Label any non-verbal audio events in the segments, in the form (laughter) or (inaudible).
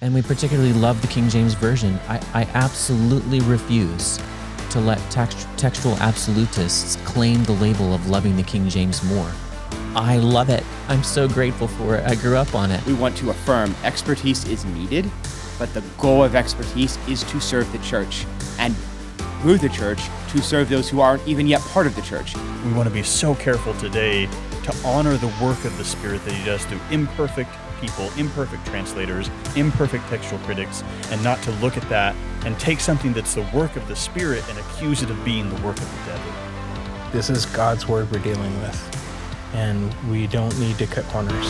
and we particularly love the King James Version. I, I absolutely refuse to let text, textual absolutists claim the label of loving the King James more. I love it. I'm so grateful for it. I grew up on it. We want to affirm expertise is needed, but the goal of expertise is to serve the church and through the church to serve those who aren't even yet part of the church. We want to be so careful today to honor the work of the Spirit that He does through imperfect people, imperfect translators, imperfect textual critics, and not to look at that and take something that's the work of the Spirit and accuse it of being the work of the devil. This is God's word we're dealing with, and we don't need to cut corners.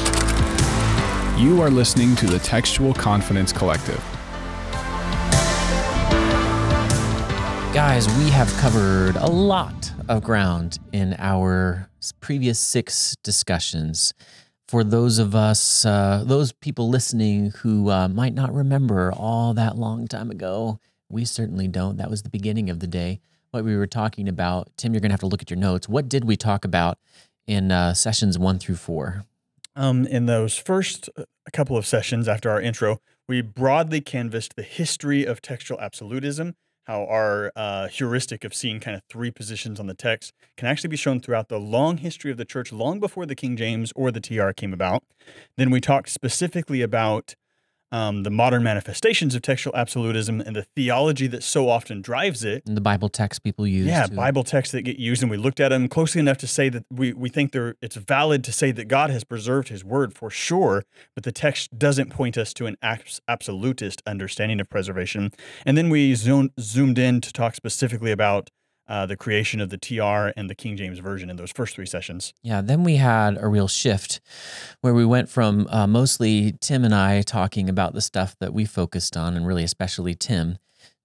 You are listening to the Textual Confidence Collective. Guys, we have covered a lot of ground in our previous six discussions. For those of us, uh, those people listening who uh, might not remember all that long time ago, we certainly don't. That was the beginning of the day. What we were talking about, Tim, you're going to have to look at your notes. What did we talk about in uh, sessions one through four? Um, in those first uh, couple of sessions after our intro, we broadly canvassed the history of textual absolutism how our uh, heuristic of seeing kind of three positions on the text can actually be shown throughout the long history of the church, long before the King James or the TR came about. Then we talked specifically about um, the modern manifestations of textual absolutism and the theology that so often drives it. And the Bible texts people use. Yeah, to- Bible texts that get used, and we looked at them closely enough to say that we, we think they're, it's valid to say that God has preserved His Word for sure, but the text doesn't point us to an abs- absolutist understanding of preservation. And then we zoomed zoomed in to talk specifically about uh, the creation of the TR and the King James Version in those first three sessions. Yeah, then we had a real shift where we went from uh, mostly Tim and I talking about the stuff that we focused on, and really especially Tim,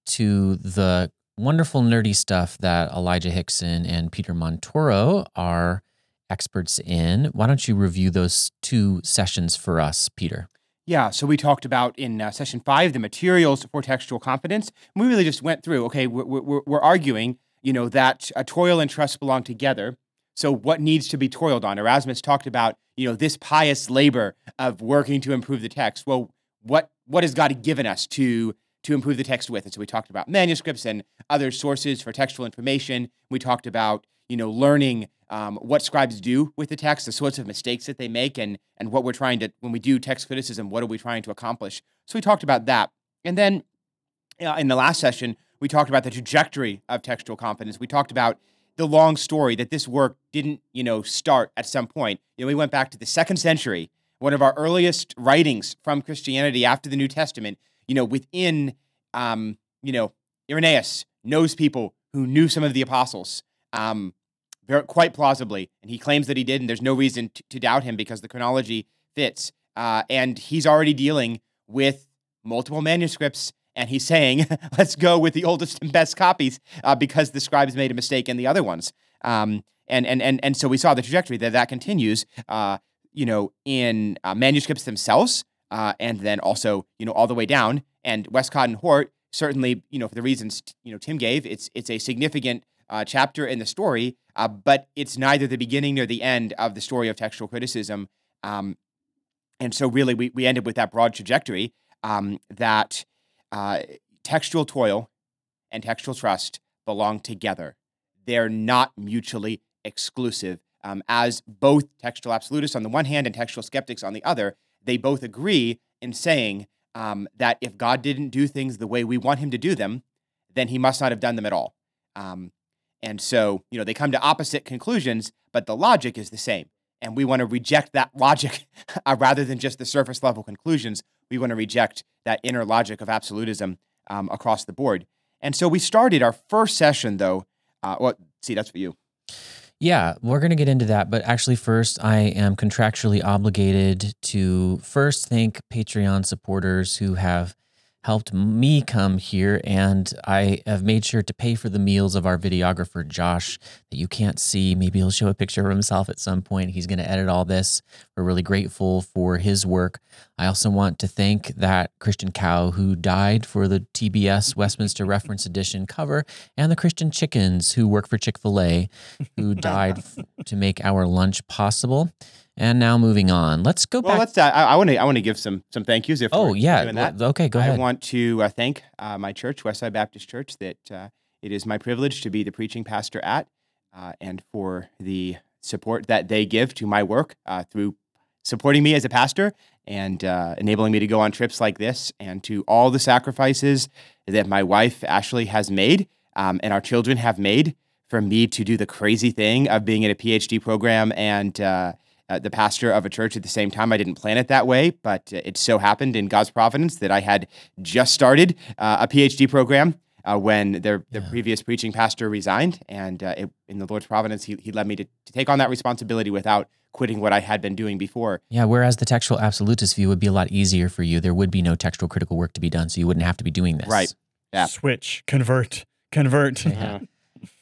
to the wonderful nerdy stuff that Elijah Hixson and Peter Montoro are experts in. Why don't you review those two sessions for us, Peter? Yeah, so we talked about in uh, session five the materials for textual competence. We really just went through. Okay, we're, we're, we're arguing, you know, that uh, toil and trust belong together. So what needs to be toiled on? Erasmus talked about, you know, this pious labor of working to improve the text. Well, what what has God given us to to improve the text with? And so we talked about manuscripts and other sources for textual information. We talked about, you know, learning um, what scribes do with the text, the sorts of mistakes that they make, and and what we're trying to when we do text criticism, what are we trying to accomplish? So we talked about that, and then uh, in the last session we talked about the trajectory of textual confidence. We talked about the long story that this work didn't, you know, start at some point. You know, we went back to the second century, one of our earliest writings from Christianity after the New Testament. You know, within, um, you know, Irenaeus knows people who knew some of the apostles. Um, very, quite plausibly, and he claims that he did, and there's no reason to, to doubt him because the chronology fits. Uh, and he's already dealing with multiple manuscripts, and he's saying, (laughs) "Let's go with the oldest and best copies uh, because the scribes made a mistake in the other ones." Um, and and and and so we saw the trajectory that that continues. Uh, you know, in uh, manuscripts themselves, uh, and then also you know all the way down. And Westcott and Hort certainly, you know, for the reasons you know Tim gave, it's it's a significant uh, chapter in the story, uh, but it's neither the beginning nor the end of the story of textual criticism. Um, and so, really, we, we ended with that broad trajectory um, that uh, textual toil and textual trust belong together. They're not mutually exclusive. Um, as both textual absolutists on the one hand and textual skeptics on the other, they both agree in saying um, that if God didn't do things the way we want him to do them, then he must not have done them at all. Um, and so, you know, they come to opposite conclusions, but the logic is the same. And we want to reject that logic (laughs) uh, rather than just the surface level conclusions. We want to reject that inner logic of absolutism um, across the board. And so we started our first session, though. Uh, well, see, that's for you. Yeah, we're going to get into that. But actually, first, I am contractually obligated to first thank Patreon supporters who have helped me come here. And I have made sure to pay for the meals of our videographer, Josh, that you can't see. Maybe he'll show a picture of himself at some point. He's going to edit all this. We're really grateful for his work. I also want to thank that Christian cow who died for the TBS Westminster Reference Edition cover and the Christian chickens who work for Chick fil A who (laughs) died to make our lunch possible. And now moving on. Let's go Well, back. let's. Uh, I want to. I want to give some some thank yous. If oh yeah. doing that. Okay, go ahead. I want to uh, thank uh, my church, Westside Baptist Church, that uh, it is my privilege to be the preaching pastor at, uh, and for the support that they give to my work uh, through supporting me as a pastor and uh, enabling me to go on trips like this, and to all the sacrifices that my wife Ashley has made um, and our children have made for me to do the crazy thing of being in a PhD program and. Uh, the pastor of a church at the same time. I didn't plan it that way, but uh, it so happened in God's providence that I had just started uh, a PhD program uh, when their the Yeah. previous preaching pastor resigned, and uh, it, in the Lord's providence, he, he led me to, to take on that responsibility without quitting what I had been doing before. Yeah, whereas the textual absolutist view would be a lot easier for you. There would be no textual critical work to be done, so you wouldn't have to be doing this. Right. Yeah. Switch, convert, convert. Yeah. (laughs)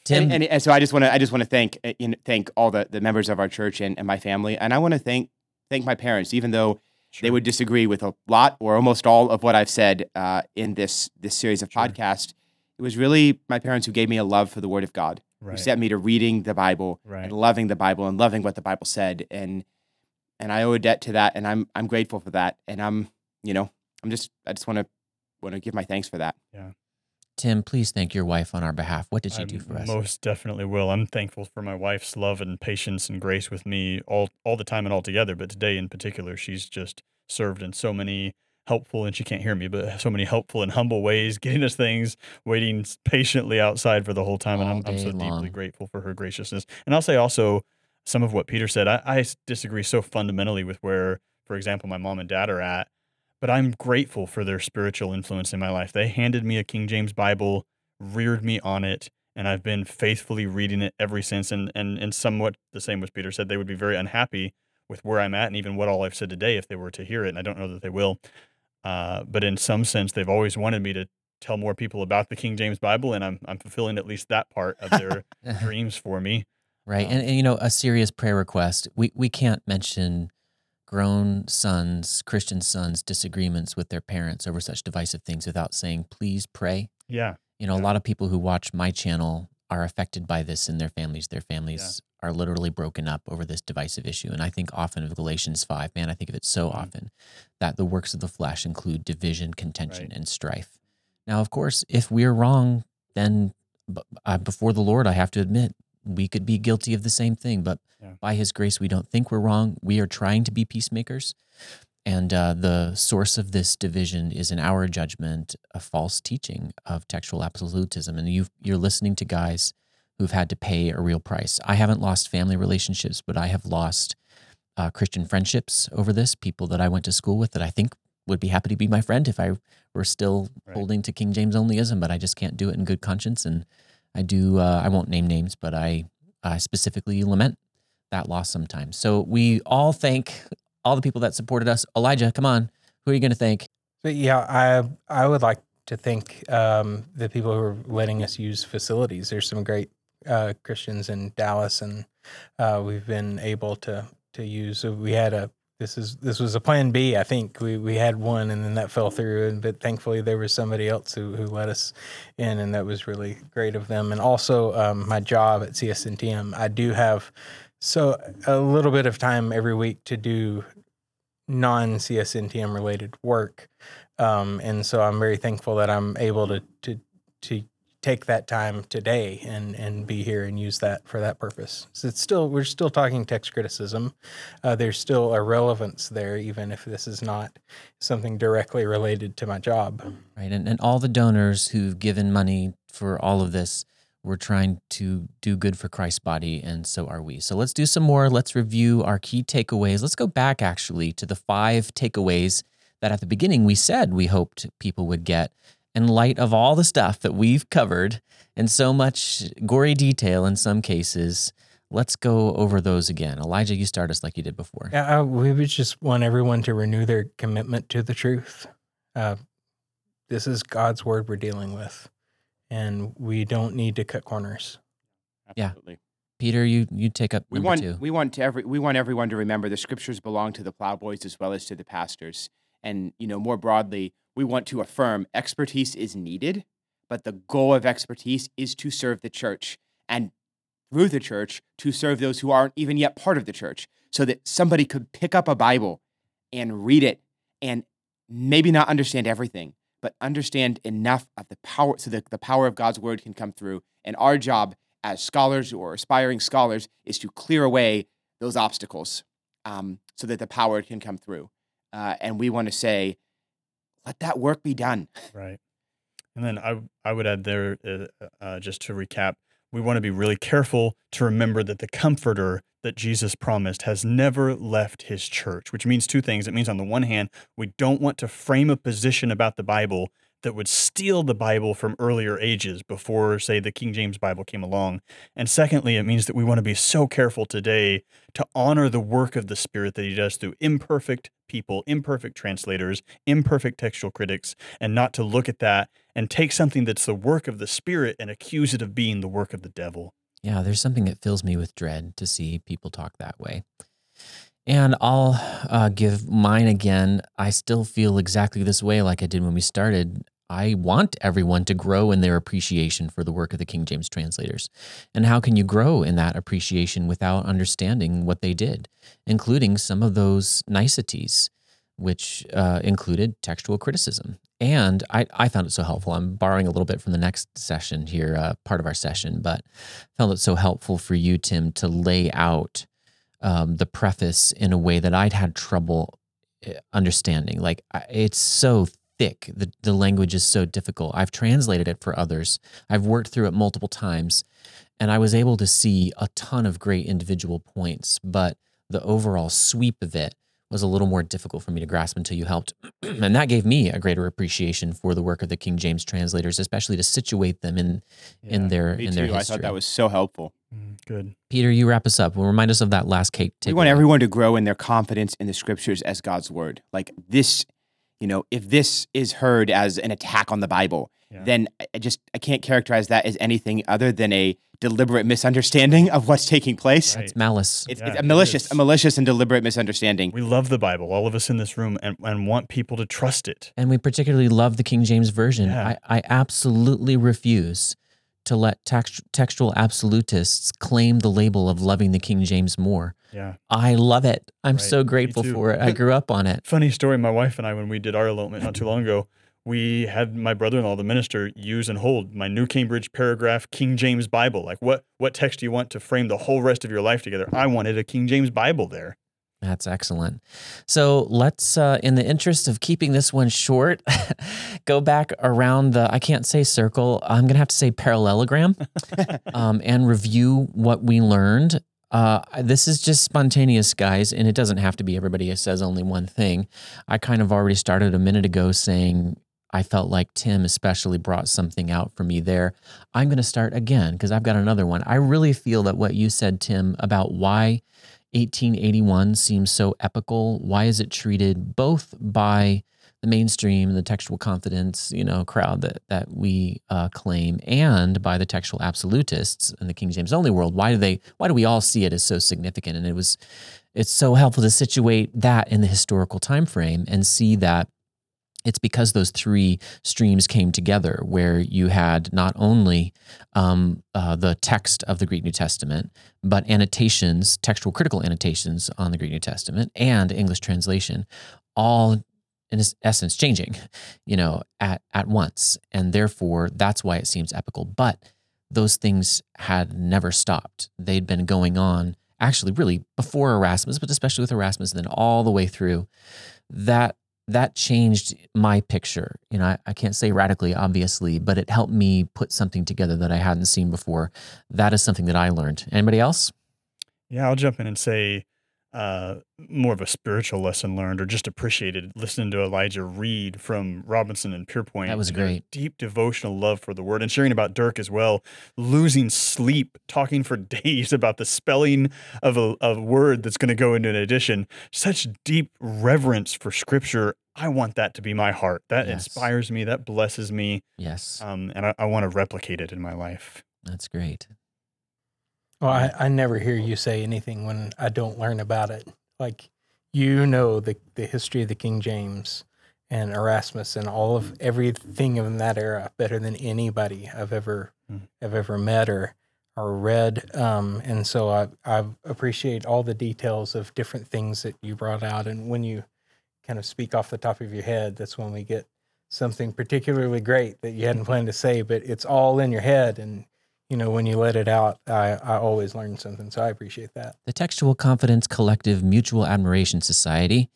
Tim, and, and, and so I just want to I just want to thank uh, you know, thank all the, the members of our church and, and my family, and I want to thank thank my parents, even though they would disagree with a lot or almost all of what I've said uh, in this this series of Sure. podcasts. It was really my parents who gave me a love for the Word of God, who set me to reading the Bible Right. and loving the Bible and loving what the Bible said, and and I owe a debt to that, and I'm I'm grateful for that, and I'm you know I'm just I just want to want to give my thanks for that. Tim, please thank your wife on our behalf. What did she I do for us? Most definitely will. I'm thankful for my wife's love and patience and grace with me all all the time and all together. But today in particular, she's just served in so many helpful and she can't hear me, but so many helpful and humble ways, (laughs) getting us things, waiting patiently outside for the whole time. and I'm, I'm so day deeply grateful for her graciousness. And I'll say also some of what Peter said. I disagree so fundamentally with where, for example, my mom and dad are at. But I'm grateful for their spiritual influence in my life. They handed me a King James Bible reared me on it and I've been faithfully reading it ever since and and and somewhat the same as Peter said they would be very unhappy with where I'm at and even what all I've said today if they were to hear it and I don't know that they will uh, but in some sense they've always wanted me to tell more people about the King James Bible and I'm I'm fulfilling at least that part of their (laughs) dreams for me Right. Um, and, and, you know, a serious prayer request. We we can't mention grown sons, Christian sons, disagreements with their parents over such divisive things without saying, please pray. yeah You know, a lot of people who watch my channel are affected by this in their families. Their families are literally broken up over this divisive issue. And I think often of Galatians 5, man, I think of it so Mhm. often that the works of the flesh include division, contention, Right. and strife. Now, of course, if we're wrong, then uh, before the Lord, I have to admit, we could be guilty of the same thing. But Yeah. by His grace, we don't think we're wrong. We are trying to be peacemakers. And uh, the source of this division is, in our judgment, a false teaching of textual absolutism. And you you're listening to guys who've had to pay a real price. I haven't lost family relationships, but I have lost uh, Christian friendships over this. People that I went to school with that I think would be happy to be my friend if I were still Right. holding to King James onlyism, but I just can't do it in good conscience. And I do. Uh, I won't name names, but I I specifically lament that loss sometimes. So we all thank all the people that supported us. Elijah, come on. Who are you going to thank? Yeah, I I would like to thank um, the people who are letting us use facilities. There's some great uh, Christians in Dallas, and uh, we've been able to to use. We had a this is this was a plan B. I think we we had one, and then that fell through. And but thankfully there was somebody else who who let us in, and that was really great of them. And also um, my job at CSNTM, I do have so a little bit of time every week to do non CSNTM related work. Um, and so I'm very thankful that I'm able to, to, to take that time today and, and be here and use that for that purpose. So it's still, we're still talking text criticism. Uh, there's still a relevance there, even if this is not something directly related to my job. Right. And, and all the donors who've given money for all of this, we're trying to do good for Christ's body, and so are we. So let's do some more. Let's review our key takeaways. Let's go back actually to the five takeaways that at the beginning we said we hoped people would get in light of all the stuff that we've covered and so much gory detail in some cases. Let's go over those again. Elijah, you start us like you did before. Yeah, uh, we would just want everyone to renew their commitment to the truth. Uh, this is God's word we're dealing with, and we don't need to cut corners. Yeah. Peter, you you take up We number want two. we want every we want everyone to remember the scriptures belong to the plowboys as well as to the pastors. And you know, more broadly, we want to affirm expertise is needed, but the goal of expertise is to serve the church. And through the church to serve those who aren't even yet part of the church, so that somebody could pick up a Bible and read it and maybe not understand everything, but understand enough of the power so that the power of God's word can come through. And our job as scholars or aspiring scholars is to clear away those obstacles um, so that the power can come through. Uh, and we want to say, let that work be done. Right. And then I I would add there uh, uh, just to recap, we want to be really careful to remember that the comforter that Jesus promised has never left his church, which means two things. It means on the one hand, we don't want to frame a position about the Bible that would steal the Bible from earlier ages before, say, the King James Bible came along. And secondly, it means that we want to be so careful today to honor the work of the Spirit that He does through imperfect people, imperfect translators, imperfect textual critics, and not to look at that and take something that's the work of the Spirit and accuse it of being the work of the devil. Yeah, there's something that fills me with dread to see people talk that way. And I'll uh, give mine again. I still feel exactly this way like I did when we started. I want everyone to grow in their appreciation for the work of the King James translators. And how can you grow in that appreciation without understanding what they did, including some of those niceties, which uh, included textual criticism? And I, I found it so helpful. I'm borrowing a little bit from the next session here, uh, part of our session, but found it so helpful for you, Tim, to lay out um, the preface in a way that I'd had trouble eh, understanding. Like it's so thick. The, the language is so difficult. I've translated it for others. I've worked through it multiple times and I was able to see a ton of great individual points, but the overall sweep of it was a little more difficult for me to grasp until you helped. (clears throat) and that gave me a greater appreciation for the work of the King James translators, especially to situate them in in their Me in too. their I thought that was so helpful. Mm, Good. Peter, you wrap us up. Well, remind us of that last cake. Tip. We want everyone to grow in their confidence in the scriptures as God's word. Like this, you know, if this is heard as an attack on the Bible, Yeah. then I- I just I can't characterize that as anything other than a deliberate misunderstanding of what's taking place. Right. It's malice. It's, Yeah, it's a malicious, is. a malicious and deliberate misunderstanding. We love the Bible, all of us in this room, and, and want people to trust it. and we particularly love the King James Version. Yeah. I, I absolutely refuse to let text, textual absolutists claim the label of loving the King James more. Yeah. I love it. I'm Right. so grateful for it. I grew up on it. Funny story. My wife and I, when we did our elopement not too long ago, we had my brother-in-law, the minister, use and hold my New Cambridge Paragraph King James Bible. Like, what what text do you want to frame the whole rest of your life together? I wanted a King James Bible there. That's excellent. So let's, uh, in the interest of keeping this one short, (laughs) go back around the, I can't say circle, I'm going to have to say parallelogram (laughs) um, and review what we learned. Uh, this is just spontaneous, guys, and it doesn't have to be everybody says only one thing. I kind of already started a minute ago saying I felt like Tim especially brought something out for me there. I'm going to start again because I've got another one. I really feel that what you said, Tim, about why 1881 seems so epical. Why is it treated both by the mainstream, and the textual confidence, you know, crowd that that we uh, claim, and by the textual absolutists in the King James only world? Why do they? Why do we all see it as so significant? And it was, it's so helpful to situate that in the historical time frame and see that it's because those three streams came together where you had not only um, uh, the text of the Greek New Testament, but annotations, textual critical annotations on the Greek New Testament and English translation, all in essence changing, you know, at, at once. And therefore, that's why it seems epical. But those things had never stopped. They'd been going on actually really before Erasmus, but especially with Erasmus, and then all the way through. That that changed my picture. You know, I, I can't say radically, obviously, but it helped me put something together that I hadn't seen before. That is something that I learned. Anybody else? Yeah, I'll jump in and say uh, more of a spiritual lesson learned or just appreciated listening to Elijah read from Robinson and Pierpont. That was great. Deep devotional love for the word and sharing about Dirk as well, losing sleep, talking for (laughs) days about the spelling of a, of a word that's going to go into an edition. Such deep reverence for scripture. I want that to be my heart. That Yes. inspires me. That blesses me. Yes, Um, and I, I want to replicate it in my life. that's great. Well, I, I never hear you say anything when I don't learn about it. Like you know the the history of the King James and Erasmus and all of everything in that era better than anybody I've ever Mm. I've ever met or are read. Um, and so I, I appreciate all the details of different things that you brought out. And when you kind of speak off the top of your head, that's when we get something particularly great that you hadn't planned to say, but it's all in your head. And, you know, when you let it out, I, I always learn something. So I appreciate that. The Textual Confidence Collective Mutual Admiration Society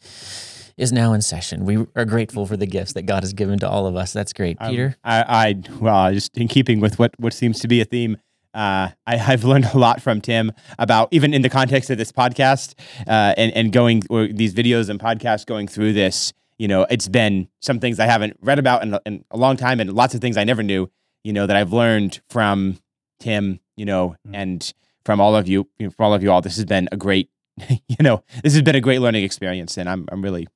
is now in session. We are grateful for the gifts that God has given to all of us. That's great. Um, Peter? I, I well, just in keeping with what what seems to be a theme. Uh, I, I've learned a lot from Tim about even in the context of this podcast uh, and and going or these videos and podcasts going through this. You know, it's been some things I haven't read about in, in a long time, and lots of things I never knew. You know that I've learned from Tim. You know, Mm. and from all of you, you from all of you all. This has been a great. (laughs) You know, this has been a great learning experience, and I'm I'm really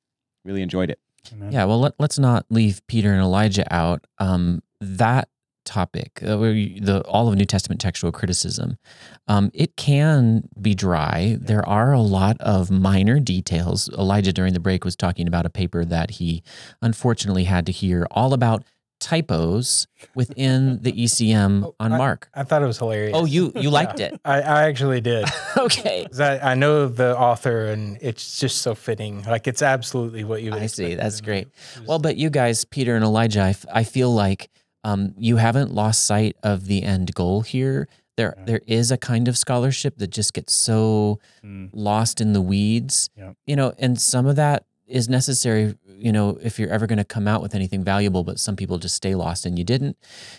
really enjoyed it. Amen. Yeah, well, let, let's not leave Peter and Elijah out. Um, that topic, uh, the all of New Testament textual criticism, um, it can be dry. There are a lot of minor details. Elijah during the break was talking about a paper that he unfortunately had to hear all about typos within the ECM Oh, on I- Mark. I thought it was hilarious. Oh, you you liked it? I, I actually did. (laughs) okay. I, I know the author and it's just so fitting. Like it's absolutely what you would I see. That's great. it. It was- Well, but you guys, Peter and Elijah, I, f- I feel like um, you haven't lost sight of the end goal here. There, Yeah. there is a kind of scholarship that just gets so Mm, lost in the weeds, you know, and some of that is necessary, you know, if you're ever going to come out with anything valuable, but some people just stay lost and you didn't.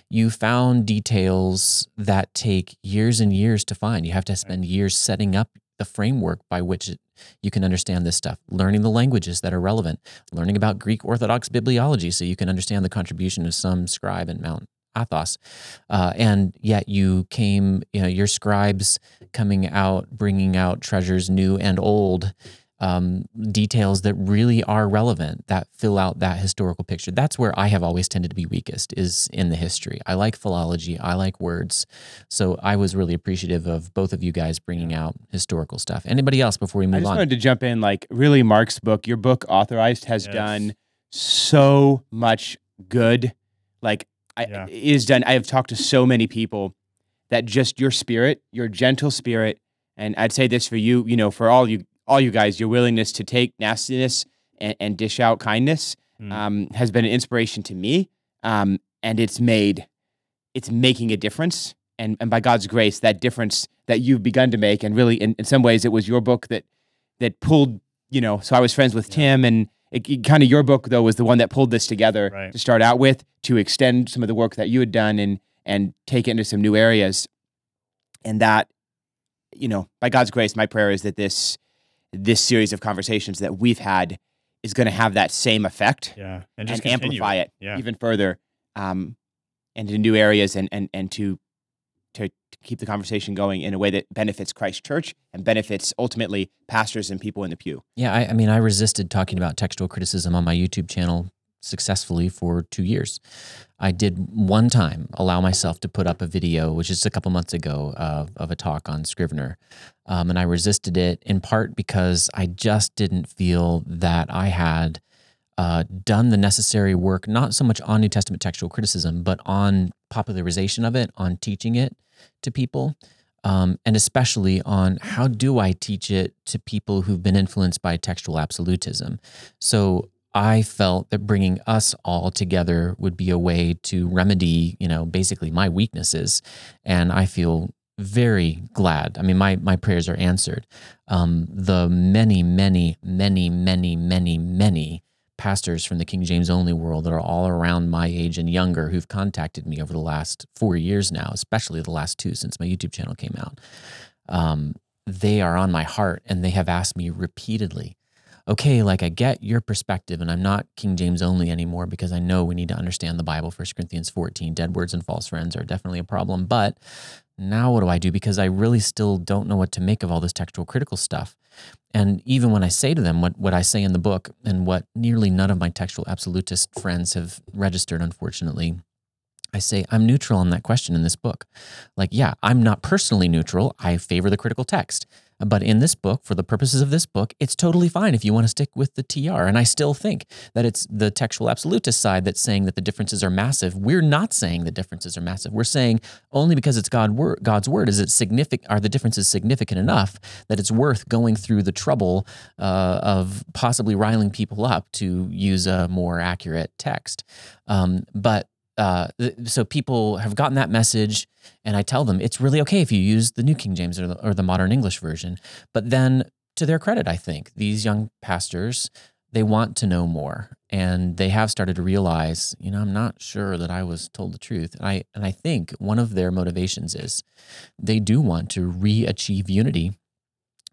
You found details that take years and years to find. You have to spend years setting up the framework by which it, you can understand this stuff, learning the languages that are relevant, learning about Greek Orthodox bibliology so you can understand the contribution of some scribe in Mount Athos. Uh, and yet you came, you know, your scribes coming out, bringing out treasures new and old, um, details that really are relevant that fill out that historical picture. That's where I have always tended to be weakest is in the history. I like philology, I like words. So I was really appreciative of both of you guys bringing out historical stuff. Anybody else before we move on? I just on? wanted to jump in. Like, really, Mark's book, your book, Authorized, has Yes. done so much good. Like, I, Yeah. it is done. I have talked to so many people that just your spirit, your gentle spirit, and I'd say this for you, you know, for all you, all you guys, your willingness to take nastiness and, and dish out kindness Mm. um, has been an inspiration to me. Um, and it's made, it's making a difference. And, and by God's grace, that difference that you've begun to make, and really, in, in some ways, it was your book that that pulled, you know. So I was friends with Yeah. Tim, and it, kind of your book though was the one that pulled this together Right. to start out with, to extend some of the work that you had done, and and take it into some new areas. And that, you know, by God's grace, my prayer is that this this series of conversations that we've had is going to have that same effect Yeah. and And just continue amplify it Yeah. even further um, and into new areas and, and, and to, to to keep the conversation going in a way that benefits Christ Church and benefits ultimately pastors and people in the pew. Yeah, I, I mean, I resisted talking about textual criticism on my YouTube channel successfully for two years. I did one time allow myself to put up a video, which is a couple months ago, uh, of a talk on Scrivener. Um, and I resisted it in part because I just didn't feel that I had uh, done the necessary work, not so much on New Testament textual criticism, but on popularization of it, on teaching it to people um, and especially on how do I teach it to people who've been influenced by textual absolutism. So I felt that bringing us all together would be a way to remedy, you know, basically my weaknesses, and I feel very glad. I mean, my my prayers are answered. Um, the many, many, many, many, many, many pastors from the King James only world that are all around my age and younger who've contacted me over the last four years now, especially the last two since my YouTube channel came out. Um, they are on my heart and they have asked me repeatedly, okay, like I get your perspective and I'm not King James only anymore because I know we need to understand the Bible. First Corinthians 14, dead words and false friends are definitely a problem. But now what do I do? Because I really still don't know what to make of all this textual critical stuff. And even when I say to them what, what I say in the book and what nearly none of my textual absolutist friends have registered, unfortunately, I say I'm neutral on that question in this book. Like, yeah, I'm not personally neutral. I favor the critical text. But in this book, for the purposes of this book, it's totally fine if you want to stick with the TR. And I still think that it's the textual absolutist side that's saying that the differences are massive. We're not saying the differences are massive. We're saying only because it's God God's word is it significant. Are the differences significant enough that it's worth going through the trouble uh, of possibly riling people up to use a more accurate text? Um, but uh, so people have gotten that message, and I tell them it's really okay if you use the New King James or the, or the modern English version. But then, to their credit, I think these young pastors they want to know more, and they have started to realize, you know, I'm not sure that I was told the truth. And I and I think one of their motivations is they do want to re-achieve unity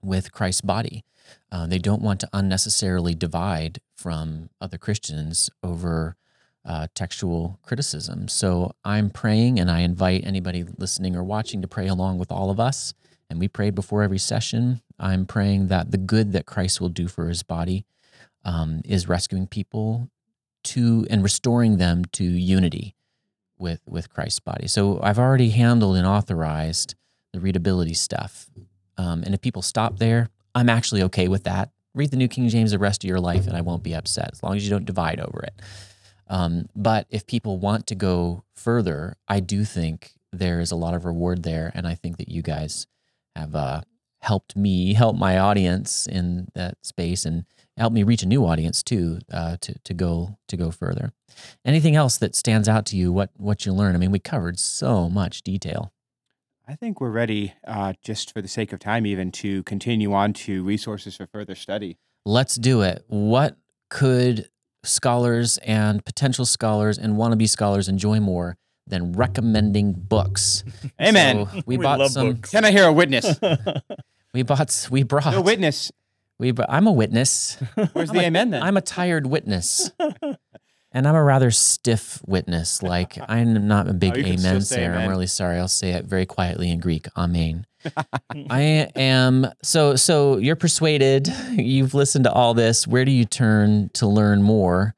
with Christ's body. Uh, they don't want to unnecessarily divide from other Christians over uh, textual criticism. So I'm praying, and I invite anybody listening or watching to pray along with all of us. And we prayed before every session. I'm praying that the good that Christ will do for his body um, is rescuing people to and restoring them to unity with with Christ's body. So I've already handled and authorized the readability stuff. Um, and if people stop there, I'm actually okay with that. Read the New King James the rest of your life, and I won't be upset as long as you don't divide over it. Um, but if people want to go further, I do think there is a lot of reward there, and I think that you guys have uh, helped me help my audience in that space and help me reach a new audience too uh, to to go to go further. Anything else that stands out to you? What what you learn? I mean, we covered so much detail. I think we're ready, uh, just for the sake of time, even to continue on to resources for further study. Let's do it. What could scholars and potential scholars and wannabe scholars enjoy more than recommending books. (laughs) Amen. So we, We bought love some. books. Can I hear a witness? (laughs) We bought. We brought. A witness. We. I'm a witness. Where's I'm the a- amen then? I'm a tired witness. (laughs) And I'm a rather stiff witness. Like (laughs) I'm not a big Oh, you can still amen say sayer. I'm really sorry. I'll say it very quietly in Greek. Amen. (laughs) I am so so you're persuaded. You've listened to all this. Where do you turn to learn more?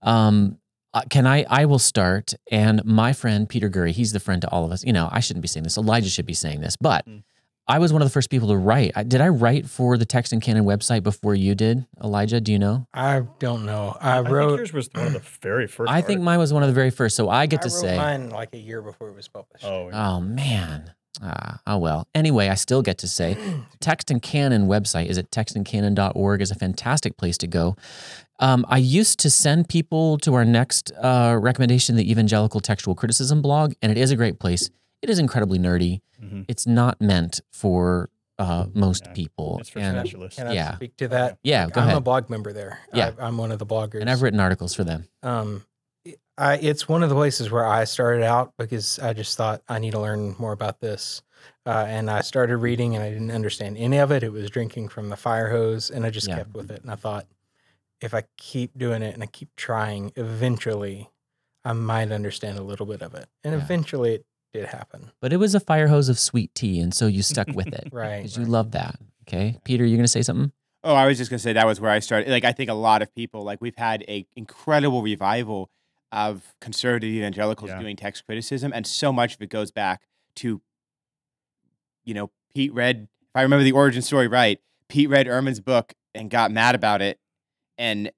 Um uh, can I I will start and my friend Peter Gurry, he's the friend to all of us. You know, I shouldn't be saying this. Elijah should be saying this, but Mm. I was one of the first people to write. I, did I write for the Text and Canon website before you did, Elijah? Do you know? I don't know. I, I wrote. think yours was one of the (clears throat) very first. I think mine was one of the very first, so I get I to wrote say. mine like a year before it was published. Oh, yeah. Oh man. Ah, oh well. Anyway, I still get to say (clears throat) Text and Canon website is at textandcanon.org is a fantastic place to go. Um, I used to send people to our next uh, recommendation, the Evangelical Textual Criticism blog, and it is a great place. It is incredibly nerdy. Mhm. It's not meant for uh, most Yeah. people. It's for and, specialists. Can I Yeah. speak to that? yeah, go I'm a ahead. blog member there. Yeah. I, I'm one of the bloggers. And I've written articles for them. um, I, it's one of the places where I started out because I just thought I need to learn more about this. Uh, and I started reading and I didn't understand any of it. It was drinking from the fire hose and I just Yeah. kept with it. And I thought, if I keep doing it and I keep trying, eventually I might understand a little bit of it. And Yeah. eventually it did happen. But it was a fire hose of sweet tea, and so you stuck with it. (laughs) Right. Because you love that. Okay. Peter, you're going to say something? Oh, I was just gonna say that was where I started. Like, I think a lot of people, like, we've had a incredible revival of conservative evangelicals Yeah. doing text criticism, and so much of it goes back to, you know, Pete read. If I remember the origin story right, Pete read Ehrman's book and got mad about it, and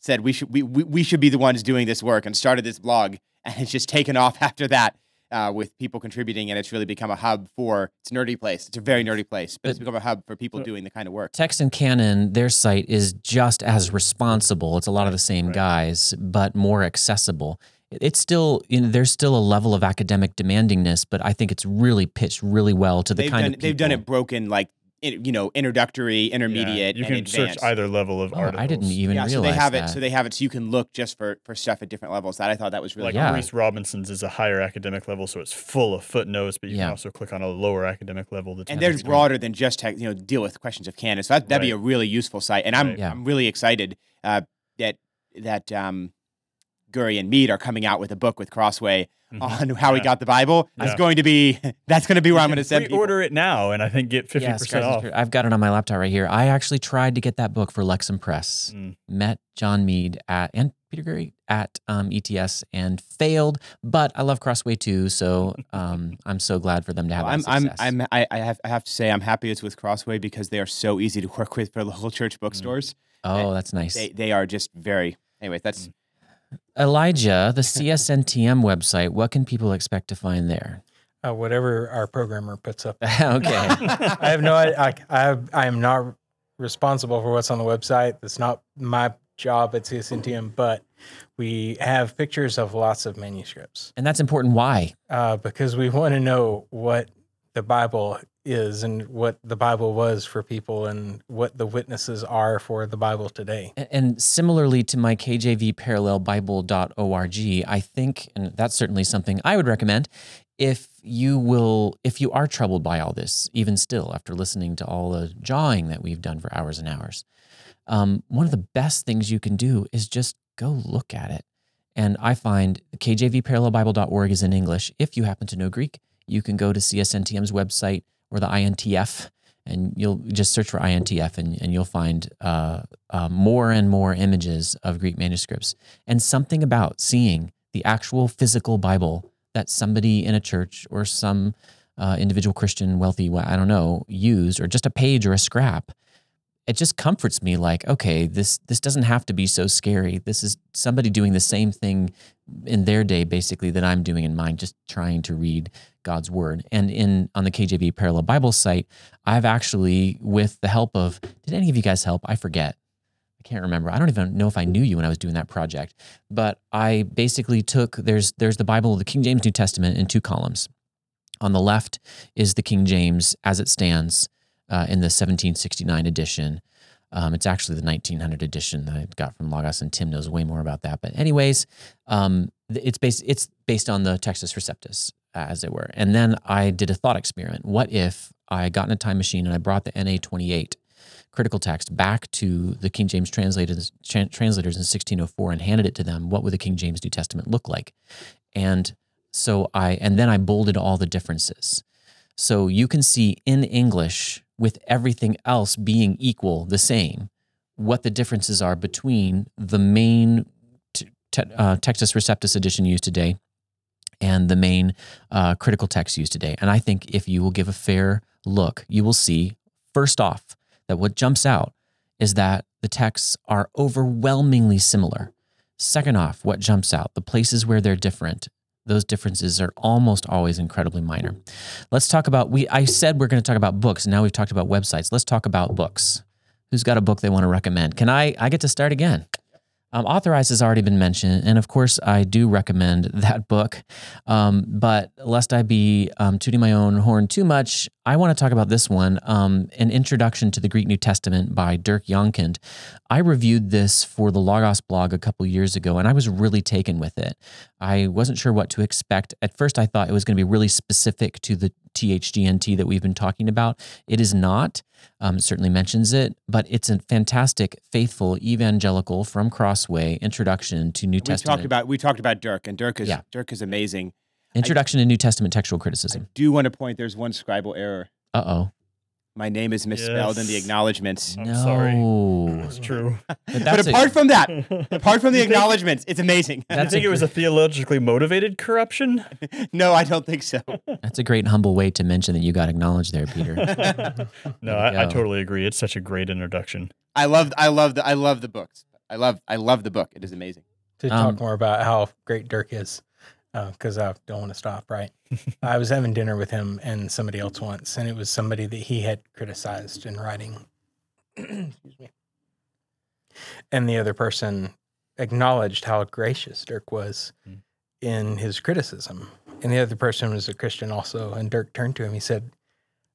said we should we, we, we should be the ones doing this work, and started this blog, and it's just taken off (laughs) after that. Uh, with people contributing, and it's really become a hub for it's a nerdy place. It's a very nerdy place, but it's become a hub for people doing the kind of work. Text and Canon, their site is just as responsible. It's a lot of the same right. guys, but more accessible. It's still, you know, there's still a level of academic demandingness, but I think it's really pitched really well to the they've kind done of they've done it broken like you know introductory, Yeah, intermediate, You and can advanced. search either level of Oh, articles. I didn't even yeah, realize so they have that. it. So they have it. So you can look just for for stuff at different levels. That I thought that was really like Yeah. Reese Robinson's is a higher academic level, so it's full of footnotes. But you Yeah. can also click on a lower academic level. That's and more they're explained. broader than just tech, you know deal with questions of canon. So that, that'd be a really useful site. And I'm Right. Yeah. I'm really excited uh, that that um Gurry and Meade are coming out with a book with Crossway Mhm. on how we Yeah. got the Bible. It's Yeah. going to be (laughs) that's going to be where I'm going to send people. Order it now, and I think get fifty Yes, percent guys, off. I've got it on my laptop right here. I actually tried to get that book for Lexham Press. Mm. Met John Meade at and Peter Gurry at um, ETS and failed, but I love Crossway too, so (laughs) um, I'm so glad for them to have I'm, that I'm, success. I'm, I, I have, I have to say, I'm happy it's with Crossway because they are so easy to work with for local church bookstores. oh, that's nice. They, they are just very. Anyway, that's Elijah, the (laughs) CSNTM website. What can people expect to find there? Uh, whatever our programmer puts up. (laughs) okay. I have no I, I, I am not responsible for what's on the website. That's not my job at CSNTM, but we have pictures of lots of manuscripts And that's important. Why? uh, because we want to know what the Bible is and what the Bible was for people and what the witnesses are for the Bible today. And similarly to my KJV parallel Bible.org, I think, and that's certainly something I would recommend if you will, if you are troubled by all this, even still after listening to all the jawing that we've done for hours and hours, um, one of the best things you can do is just go look at it. And I find KJVParallelBible.org is in English. If you happen to know Greek, you can go to CSNTM's website or the INTF, and you'll just search for INTF, and, and you'll find uh, uh, more and more images of Greek manuscripts. And something about seeing the actual physical Bible that somebody in a church or some uh, individual Christian, wealthy, I don't know, used, or just a page or a scrap, it just comforts me. Like, okay, this this doesn't have to be so scary. This is somebody doing the same thing in their day, basically, that I'm doing in mine, just trying to read God's word. And in on the KJV Parallel Bible site, I've actually, with the help of, did any of you guys help? I forget. I can't remember. I don't even know if I knew you when I was doing that project. But I basically took there's there's the Bible, the King James New Testament in two columns. On the left is the King James as it stands uh, in the 1769 edition. Um, it's actually the 1900 edition that I got from Logos, and Tim knows way more about that. But anyways, um, it's based it's based on the Textus Receptus, as it were. And then I did a thought experiment. What if I got in a time machine and I brought the NA 28 critical text back to the King James translators, tran- translators in 1604 and handed it to them? What would the King James New Testament look like? And so I and then I bolded all the differences. So you can see in English, with everything else being equal, the same, what the differences are between the main t- te- uh, Textus Receptus edition used today and the main uh, critical text used today. And I think if you will give a fair look, you will see, first off, that what jumps out is that the texts are overwhelmingly similar. Second off, what jumps out, the places where they're different, those differences are almost always incredibly minor. Let's talk about we I said we're going to talk about books. Now we've talked about websites. Let's talk about books. Who's got a book they want to recommend? Can I I get to start again? Um, Authorized has already been mentioned, and of course, I do recommend (laughs) that book. Um, but lest I be um, tooting my own horn too much, I want to talk about this one um, An Introduction to the Greek New Testament by Dirk Jongkind. I reviewed this for the Logos blog a couple years ago, and I was really taken with it. I wasn't sure what to expect. At first, I thought it was going to be really specific to the THGNT that we've been talking about. It is not. Um, certainly mentions it, but it's a fantastic, faithful evangelical from Crossway introduction to New we Testament. talked about we talked about Dirk, and Dirk is Yeah. Dirk is amazing. introduction to New Testament textual I criticism. do want to point. There's one scribal error. Uh oh. My name is misspelled in the Yes. acknowledgments. I'm no. sorry. It's true. But But that's a- apart from that, (laughs) apart from the You think- acknowledgments, it's amazing. I think That's a it was a theologically motivated corruption? (laughs) no, I don't think so. that's a great humble way to mention that you got acknowledged there, Peter. (laughs) No, I, I go. totally agree. It's such a great introduction. I love I love the I love the books. I love I love the book. It is amazing. To Um, talk more about how great Dirk is, because I don't want to stop, right? (laughs) I was having dinner with him and somebody else once, and it was somebody that he had criticized in writing. (clears throat) Excuse me. And the other person acknowledged how gracious Dirk was Mm. in his criticism. And the other person was a Christian also. And Dirk turned to him. He said,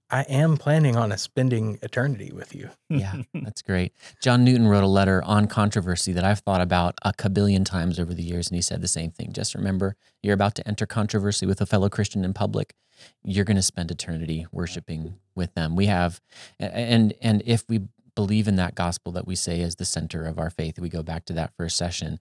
I am planning on a spending eternity with you. yeah, that's great. John Newton wrote a letter on controversy that I've thought about a kabillion times over the years, and he said the same thing. Just remember, you're about to enter controversy with a fellow Christian in public. You're going to spend eternity worshiping with them. We have, and and if we believe in that gospel that we say is the center of our faith, we go back to that first session.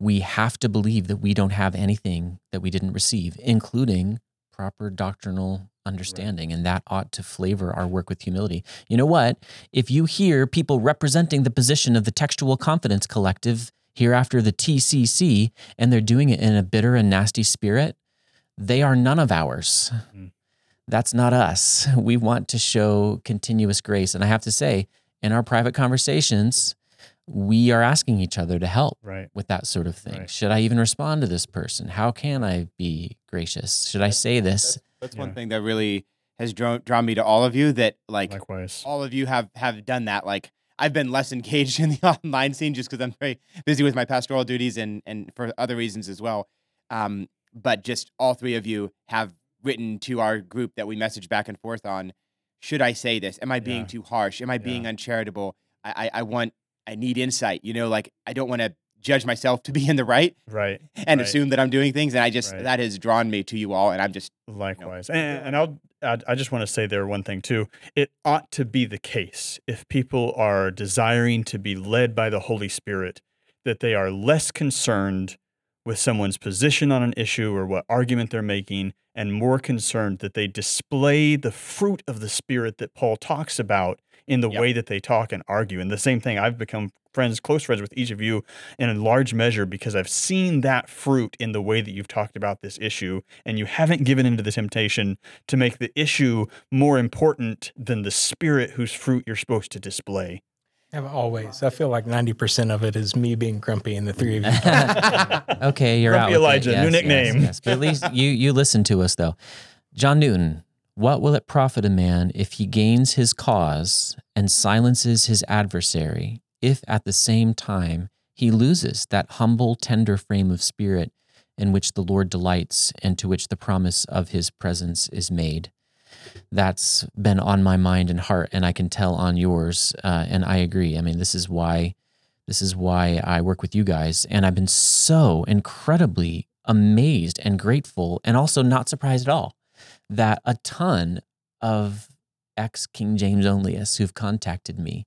We have to believe that we don't have anything that we didn't receive, including proper doctrinal understanding. And that ought to flavor our work with humility. You know what? If you hear people representing the position of the Textual Confidence Collective hereafter the TCC, and they're doing it in a bitter and nasty spirit, they are none of ours. Mhm. That's not us. We want to show continuous grace. And I have to say, in our private conversations, we are asking each other to help Right. with that sort of thing. Right. Should I even respond to this person? How can I be gracious? Should I say this? That's, that's Yeah. one thing that really has drawn drawn me to all of you. That like Likewise. all of you have have done that. Like I've been less engaged (laughs) in the online scene just because I'm very busy with my pastoral duties and and for other reasons as well. Um, but just all three of you have written to our group that we message back and forth on. Should I say this? Am I being Yeah. too harsh? Am I being uncharitable? I, I I want I need insight. You know, like I don't want to judge myself to be in the right Right. and Right. assume that I'm doing things. And I just Right. that has drawn me to you all, and I'm just Likewise. And, and I'll, I, I just want to say there one thing too. It ought to be the case if people are desiring to be led by the Holy Spirit, that they are less concerned with someone's position on an issue or what argument they're making, and more concerned that they display the fruit of the Spirit that Paul talks about in the Yep. way that they talk and argue. And the same thing, I've become friends, close friends with each of you in a large measure because I've seen that fruit in the way that you've talked about this issue, and you haven't given into the temptation to make the issue more important than the spirit whose fruit you're supposed to display. Yeah, always. I feel like 90% of it is me being grumpy and the three of you. (laughs) okay, you're Grumpy out. with it. Elijah, new Yes, yes, nickname. yes. But at least you you listen to us though. John Newton, what will it profit a man if he gains his cause and silences his adversary, if at the same time he loses that humble, tender frame of spirit in which the Lord delights and to which the promise of his presence is made? That's been on my mind and heart, and I can tell on yours. Uh, and I agree. I mean, this is why this is why I work with you guys. And I've been so incredibly amazed and grateful, and also not surprised at all that a ton of ex King James onlyists who've contacted me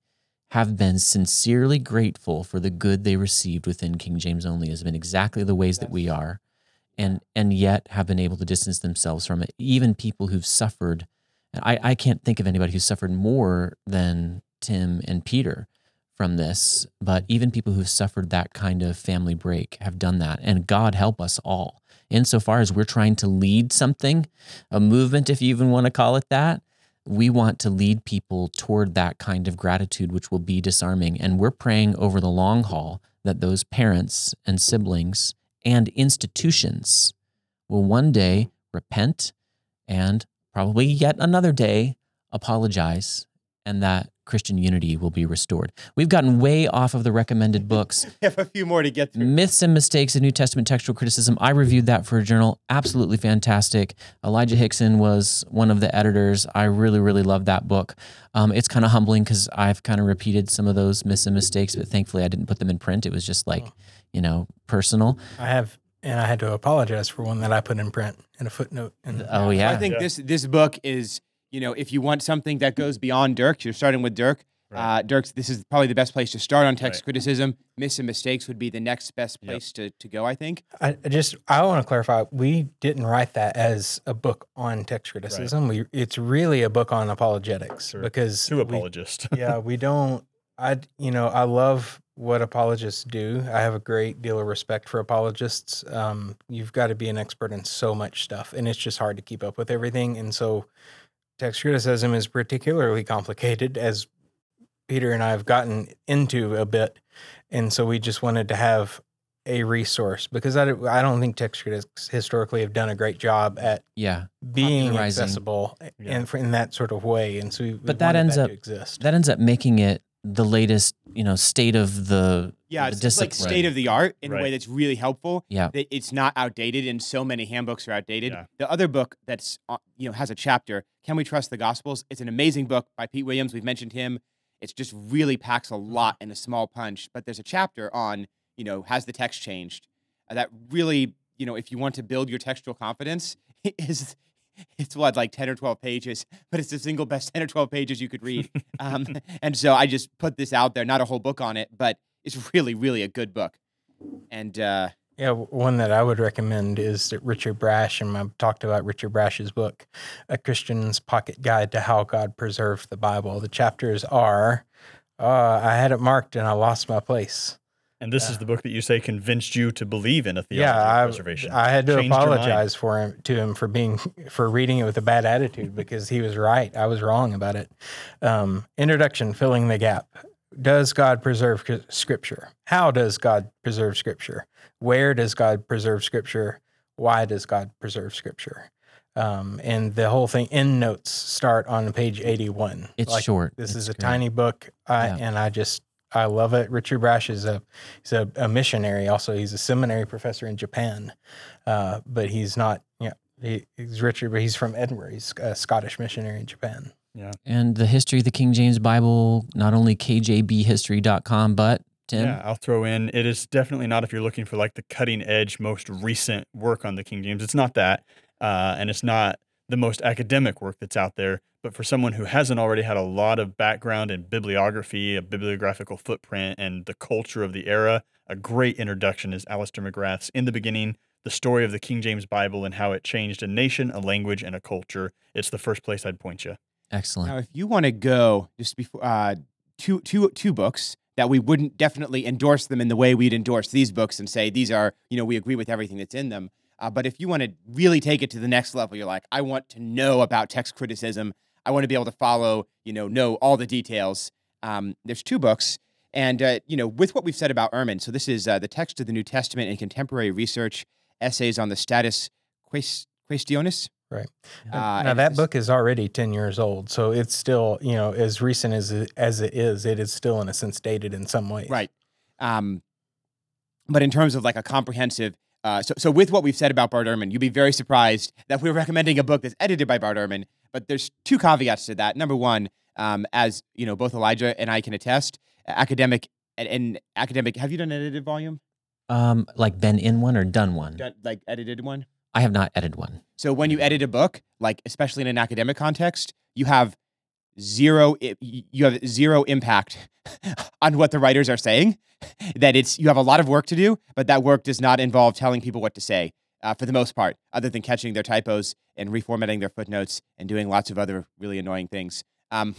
have been sincerely grateful for the good they received within King James onlyism in exactly the ways that we are, and and yet have been able to distance themselves from it. Even people who've suffered, and I, I can't think of anybody who's suffered more than Tim and Peter from this, but even people who've suffered that kind of family break have done that. And God help us all. Insofar as we're trying to lead something, a movement, if you even want to call it that, we want to lead people toward that kind of gratitude, which will be disarming. And we're praying over the long haul that those parents and siblings and institutions will one day repent and probably yet another day apologize and that Christian unity will be restored. We've gotten way off of the recommended (laughs) books. we have a few more to get through. Myths and Mistakes in New Testament Textual Criticism. I reviewed that for a journal. Absolutely fantastic. Elijah Hixson was one of the editors. I really, really love that book. Um, it's kind of humbling because I've kind of repeated some of those myths and mistakes, but thankfully I didn't put them in print. It was just like, you know, personal. I have, and I had to apologize for one that I put in print in a footnote. And Oh, yeah. I think Yeah. this this book is you know if you want something that goes beyond Dirk, you're starting with Dirk. Right. Uh, Dirk's this is probably the best place to start on text Right. criticism. Myths and mistakes would be the next best Yep. place to, to go. I think. I I just I want to clarify. We didn't write that as a book on text criticism. We it's really a book on apologetics Sure. because To we- apologist. (laughs) yeah, we don't. I you know I love what apologists do. I have a great deal of respect for apologists. Um, you've got to be an expert in so much stuff, and it's just hard to keep up with everything. And so, text criticism is particularly complicated, as Peter and I have gotten into a bit. And so, we just wanted to have a resource because I, don't- I don't think text critics historically have done a great job at Yeah. being accessible Yeah. and in that sort of way. And so, we, we But that ends to up- exist. That ends up making it the latest, you know, state of the Yeah, the it's, it's like discipline. state of the art in a way that's really helpful. Yeah. That it's not outdated, and so many handbooks are outdated. Yeah. The other book that's uh, you know has a chapter, "Can We Trust the Gospels?" It's an amazing book by Pete Williams. We've mentioned him. It's just really packs a lot in a small punch. But there's a chapter on you know has the text changed? Uh, that really you know if you want to build your textual confidence (laughs) is it's what like 10 or 12 pages but it's the single best (laughs) 10 or 12 pages you could read um, (laughs) and so i just put this out there not a whole book on it but it's really really a good book and uh, Yeah, one that I would recommend is Richard Brash, and I've talked about Richard Brash's book, A Christian's Pocket Guide to How God Preserved the Bible. The chapters are, uh, I had it marked and I lost my place. And this is the book that you say convinced you to believe in a theology yeah, of I, preservation. I had to Changed apologize for him to him for being for reading it with a bad attitude because he was right. I was wrong about it. Um, introduction, filling the gap. Does God preserve Scripture? How does God preserve Scripture? Where does God preserve Scripture? Why does God preserve Scripture? Um, and the whole thing. End notes start on page eighty-one. It's Like, short. This It's is a great. tiny book, I, Yeah. and I just I love it. Richard Brash is a he's a, a missionary. Also, he's a seminary professor in Japan, uh, but he's not. Yeah, he, he's Richard, but he's from Edinburgh. He's a Scottish missionary in Japan. Yeah. And the history of the King James Bible, not only kjbhistory.com, but Tim. Yeah, I'll throw in. It is definitely not if you're looking for like the cutting edge, most recent work on the King James. It's not that, uh, and it's not the most academic work that's out there. But for someone who hasn't already had a lot of background in bibliography, a bibliographical footprint, and the culture of the era, a great introduction is Alister McGrath's "In the Beginning: The Story of the King James Bible and How It Changed a Nation, a Language, and a Culture." It's the first place I'd point you. Excellent. Now, if you want to go just before uh, two, two, two books that we wouldn't definitely endorse them in the way we'd endorse these books and say these are, you know, we agree with everything that's in them. Uh, but if you want to really take it to the next level, you're like, I want to know about text criticism. I want to be able to follow, you know, know all the details. Um, there's two books. And, uh, you know, with what we've said about Ehrman, so this is uh, the text of the New Testament and contemporary research, essays on the status quaes- questionis. Right. Uh, now that book is already ten years old, so it's still you know as recent as it, as it is. It is still in a sense dated in some ways. Right. Um, but in terms of like a comprehensive, uh, so, so with what we've said about Bart Ehrman, you'd be very surprised that we're recommending a book that's edited by Bart Ehrman. But there's two caveats to that. Number one, um, as you know, both Elijah and I can attest, academic and, and academic. Have you done an edited volume? Um, like been in one or done one? Done, like edited one? I have not edited one. So when you edit a book, like especially in an academic context, you have zero you have zero impact (laughs) on what the writers are saying. That it's you have a lot of work to do, but that work does not involve telling people what to say uh, for the most part, other than catching their typos and reformatting their footnotes and doing lots of other really annoying things. Um,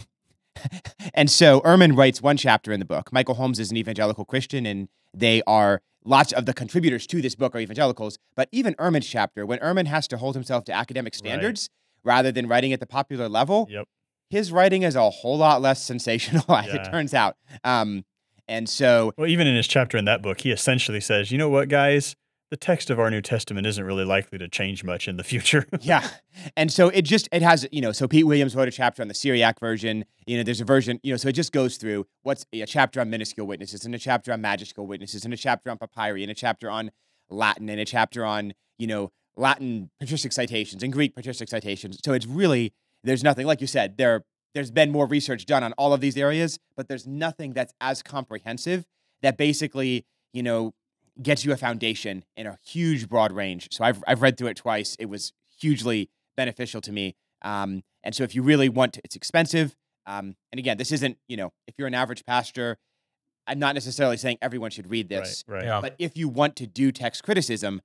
(laughs) and so Ehrman writes one chapter in the book. Michael Holmes is an evangelical Christian, and they are lots of the contributors to this book are evangelicals. But even Ehrman's chapter, when Ehrman has to hold himself to academic standards rather than writing at the popular level, Yep. His writing is a whole lot less sensational, (laughs) as it turns out. Um, and so, Well, even in his chapter in that book, he essentially says, you know what, guys? The text of our New Testament isn't really likely to change much in the future. (laughs) yeah. And so it just, it has, you know, so Pete Williams wrote a chapter on the Syriac version. You know, there's a version, you know, so it just goes through what's a chapter on minuscule witnesses and a chapter on majuscule witnesses and a chapter on papyri and a chapter on Latin and a chapter on, you know, Latin patristic citations and Greek patristic citations. So it's really, there's nothing, like you said, there, there's been more research done on all of these areas, but there's nothing that's as comprehensive that basically, you know, gets you a foundation in a huge broad range. So I've I've read through it twice. It was hugely beneficial to me. Um, and so if you really want to, it's expensive. Um, and again, this isn't, you know, if you're an average pastor, I'm not necessarily saying everyone should read this. Right, right. Yeah. But if you want to do text criticism,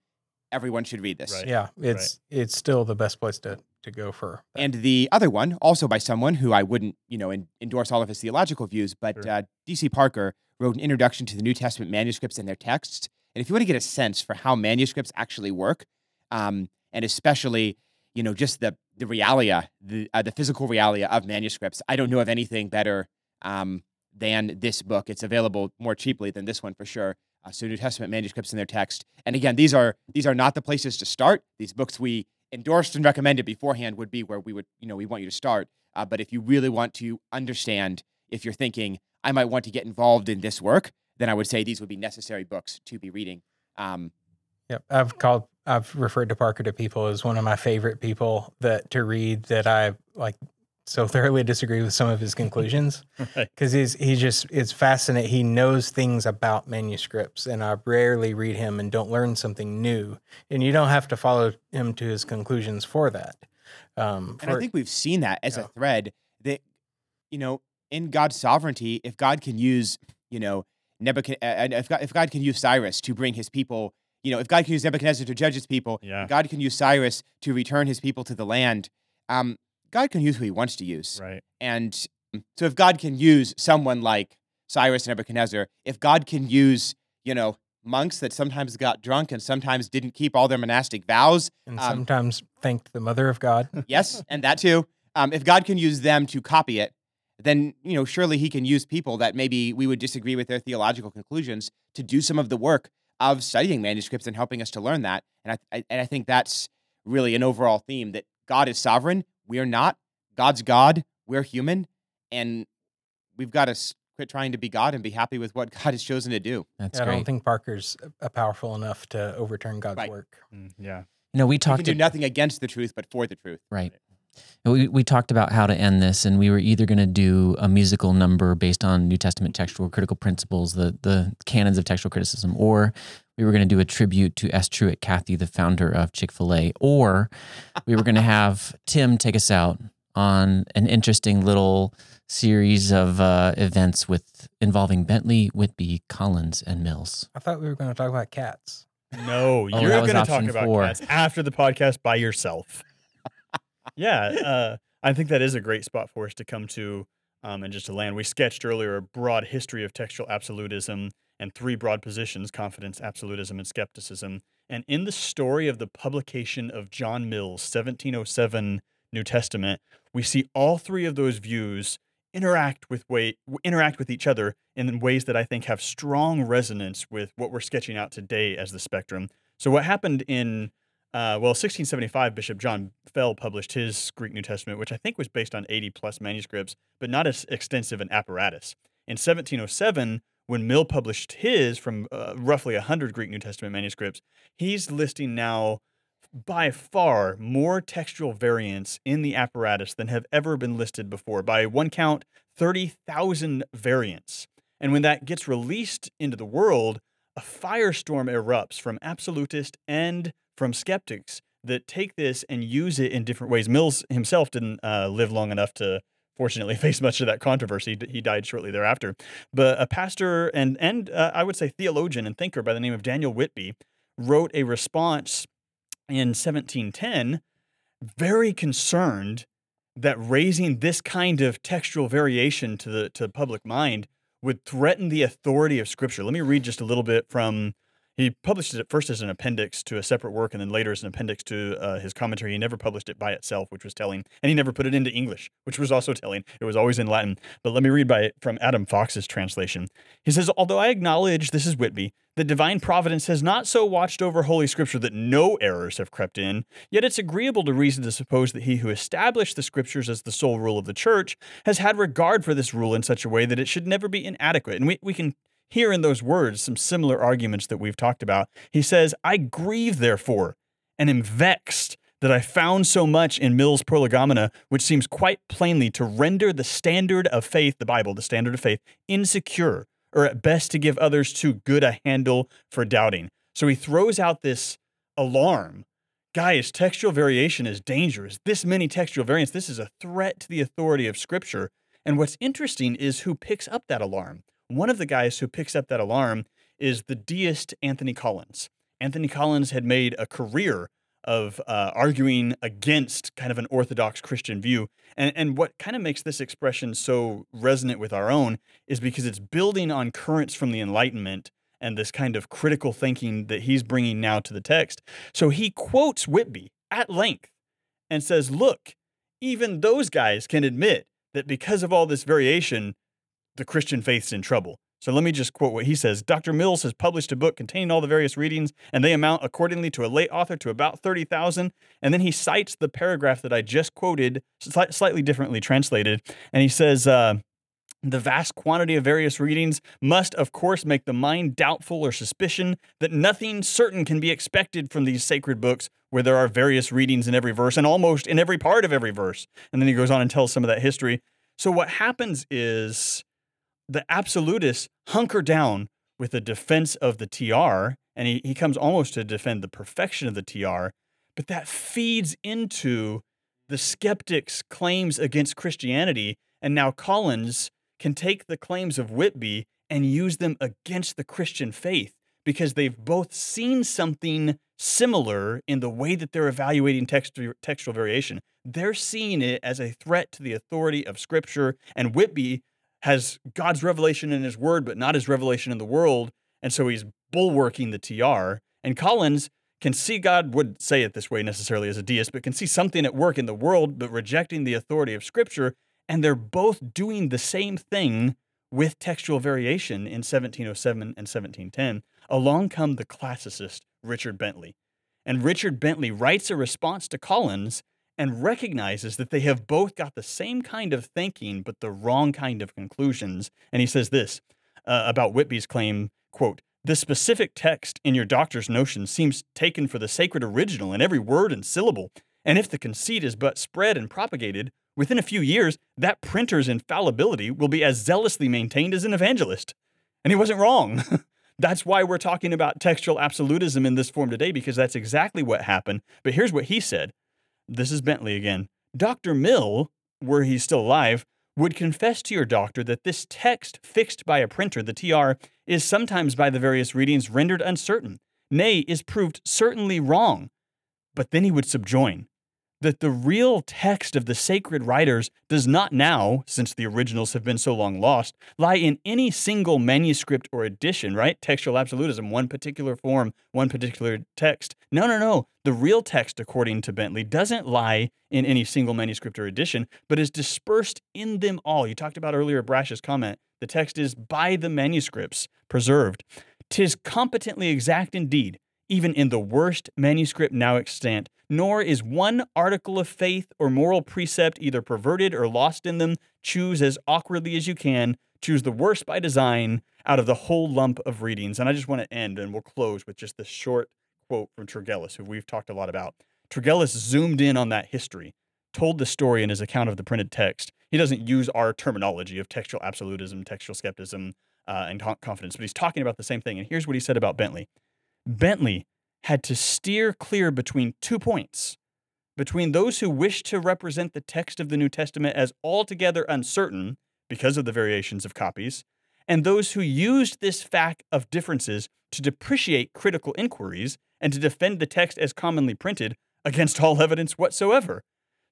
everyone should read this. Right. Yeah. It's it's still the best place to to go for. that. And the other one, also by someone who I wouldn't, you know, en- endorse all of his theological views, but Sure. uh, D.C. Parker wrote an introduction to the New Testament manuscripts and their texts. And if you want to get a sense for how manuscripts actually work, um, and especially, you know, just the the realia, the uh, the physical realia of manuscripts, I don't know of anything better um, than this book. It's available more cheaply than this one for sure. Uh, so New Testament manuscripts and their text. And again, these are these are not the places to start. These books we endorsed and recommended beforehand would be where we would, you know, we want you to start. Uh, but if you really want to understand, if you're thinking I might want to get involved in this work, then I would say these would be necessary books to be reading. Um, Yep. I've called I've referred to Parker to people as one of my favorite people that to read that I like so thoroughly disagree with some of his conclusions (laughs) Right. because he's he just it's fascinating. He knows things about manuscripts, and I rarely read him and don't learn something new. And you don't have to follow him to his conclusions for that. Um, And I think we've seen that as a thread that, you know, in God's sovereignty, if God can use, you know, Nebuchadnezzar, if God, if God can use Cyrus to bring his people, you know, if God can use Nebuchadnezzar to judge his people, Yeah. God can use Cyrus to return his people to the land. Um, God can use who he wants to use. Right. And so if God can use someone like Cyrus and Nebuchadnezzar, if God can use, you know, monks that sometimes got drunk and sometimes didn't keep all their monastic vows, and um, sometimes thanked the mother of God. (laughs) yes, and that too. Um, if God can use them to copy it, then you know surely He can use people that maybe we would disagree with their theological conclusions to do some of the work of studying manuscripts and helping us to learn that. And I, I and I think that's really an overall theme that God is sovereign. We are not. God's God. We're human, and we've got to quit trying to be God and be happy with what (laughs) God has chosen to do. That's great. I don't think Parker's uh, powerful enough to overturn God's Right. work. Mm, yeah. you know, we We can talked do to- nothing against the truth, but for the truth. Right. We, we talked about how to end this, and we were either going to do a musical number based on New Testament textual critical principles, the, the canons of textual criticism, or we were going to do a tribute to S. Truett Cathy, the founder of Chick fil A, or we were going (laughs) to have Tim take us out on an interesting little series of uh, events with involving Bentley, Whitby, Collins, and Mills. I thought we were going to talk about cats. No, (laughs) Oh, you're that going to talk about four. cats after the podcast by yourself. (laughs) yeah, uh, I think that is a great spot for us to come to um, and just to land. We sketched earlier a broad history of textual absolutism and three broad positions confidence, absolutism, and skepticism. And in the story of the publication of John Mills' 1707 New Testament, we see all three of those views interact with way interact with each other in ways that I think have strong resonance with what we're sketching out today as the spectrum. So what happened in uh, well, 1675, Bishop John Fell published his Greek New Testament, which I think was based on 80 plus manuscripts, but not as extensive an apparatus. In 1707, when Mill published his from uh, roughly 100 Greek New Testament manuscripts, he's listing now by far more textual variants in the apparatus than have ever been listed before. By one count, 30,000 variants. And when that gets released into the world, a firestorm erupts from absolutists and from skeptics that take this and use it in different ways. Mills himself didn't uh, live long enough to fortunately (laughs) face much of that controversy. He died shortly thereafter. But a pastor and and uh, I would say theologian and thinker by the name of Daniel Whitby wrote a response in 1710 very concerned that raising this kind of textual variation to the to public mind would threaten the authority of scripture. Let me read just a little bit from he published it first as an appendix to a separate work and then later as an appendix to uh, his commentary. He never published it by itself, which was telling, and he never put it into English, which was also telling. It was always in Latin. But let me read by from Adam Fox's translation. He says, Although I acknowledge, this is Whitby, that divine providence has not so watched over Holy Scripture that no errors have crept in, yet it's agreeable to reason to suppose that he who established the Scriptures as the sole rule of the church has had regard for this rule in such a way that it should never be inadequate. And we, we can hear in those words some similar arguments that we've talked about. He says, I grieve, therefore, and am vexed that I found so much in Mill's Prolegomena, which seems quite plainly to render the standard of faith, the Bible, the standard of faith, insecure, or at best to give others too good a handle for doubting. So he throws out this alarm. Guys, textual variation is dangerous. This many textual variants, this is a threat to the authority of Scripture. And what's interesting is who picks up that alarm. One of the guys who picks up that alarm is the deist Anthony Collins. Anthony Collins had made a career of uh, arguing against kind of an orthodox Christian view. And, and what kind of makes this expression so resonant with our own is because it's building on currents from the Enlightenment and this kind of critical thinking that he's bringing now to the text. So he quotes Whitby at length and says, Look, even those guys can admit that because of all this variation, the Christian faith's in trouble. So let me just quote what he says. Dr. Mills has published a book containing all the various readings, and they amount accordingly to a late author to about 30,000. And then he cites the paragraph that I just quoted, sli- slightly differently translated. And he says, uh, the vast quantity of various readings must, of course, make the mind doubtful or suspicion that nothing certain can be expected from these sacred books where there are various readings in every verse and almost in every part of every verse. And then he goes on and tells some of that history. So what happens is the absolutists hunker down with a defense of the TR, and he, he comes almost to defend the perfection of the TR, but that feeds into the skeptics' claims against Christianity, and now Collins can take the claims of Whitby and use them against the Christian faith because they've both seen something similar in the way that they're evaluating text, textual variation. They're seeing it as a threat to the authority of Scripture, and Whitby has God's revelation in His Word, but not His revelation in the world, and so he's bulwarking the TR. And Collins can see God would say it this way necessarily as a deist, but can see something at work in the world, but rejecting the authority of Scripture. And they're both doing the same thing with textual variation in 1707 and 1710. Along come the classicist Richard Bentley. And Richard Bentley writes a response to Collins and recognizes that they have both got the same kind of thinking, but the wrong kind of conclusions. And he says this uh, about Whitby's claim quote, the specific text in your doctor's notion seems taken for the sacred original in every word and syllable. And if the conceit is but spread and propagated, within a few years, that printer's infallibility will be as zealously maintained as an evangelist. And he wasn't wrong. (laughs) that's why we're talking about textual absolutism in this form today, because that's exactly what happened. But here's what he said this is Bentley again. Dr. Mill, were he still alive, would confess to your doctor that this text fixed by a printer, the TR, is sometimes by the various readings rendered uncertain, nay, is proved certainly wrong. But then he would subjoin that the real text of the sacred writers does not now, since the originals have been so long lost, lie in any single manuscript or edition, right? Textual absolutism, one particular form, one particular text. No, no, no. The real text, according to Bentley, doesn't lie in any single manuscript or edition, but is dispersed in them all. You talked about earlier Brash's comment. The text is by the manuscripts preserved. Tis competently exact indeed, even in the worst manuscript now extant, nor is one article of faith or moral precept either perverted or lost in them. Choose as awkwardly as you can. Choose the worst by design out of the whole lump of readings. And I just want to end and we'll close with just this short quote from Tregelles, who we've talked a lot about. Tregelles zoomed in on that history, told the story in his account of the printed text. He doesn't use our terminology of textual absolutism, textual skepticism, uh, and confidence, but he's talking about the same thing. And here's what he said about Bentley Bentley had to steer clear between two points between those who wished to represent the text of the New Testament as altogether uncertain because of the variations of copies, and those who used this fact of differences to depreciate critical inquiries and to defend the text as commonly printed against all evidence whatsoever.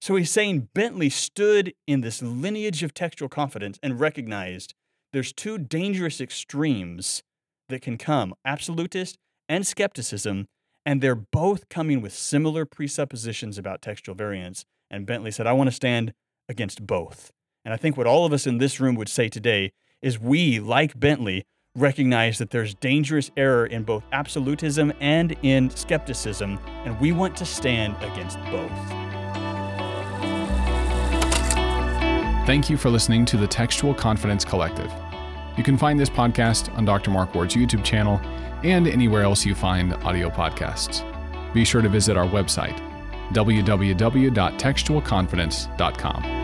So he's saying Bentley stood in this lineage of textual confidence and recognized there's two dangerous extremes that can come absolutist and skepticism and they're both coming with similar presuppositions about textual variants. And Bentley said, I want to stand against both. And I think what all of us in this room would say today is we, like Bentley, recognize that there's dangerous error in both absolutism and in skepticism, and we want to stand against both. Thank you for listening to the Textual Confidence Collective. You can find this podcast on Dr. Mark Ward's YouTube channel and anywhere else you find audio podcasts. Be sure to visit our website, www.textualconfidence.com.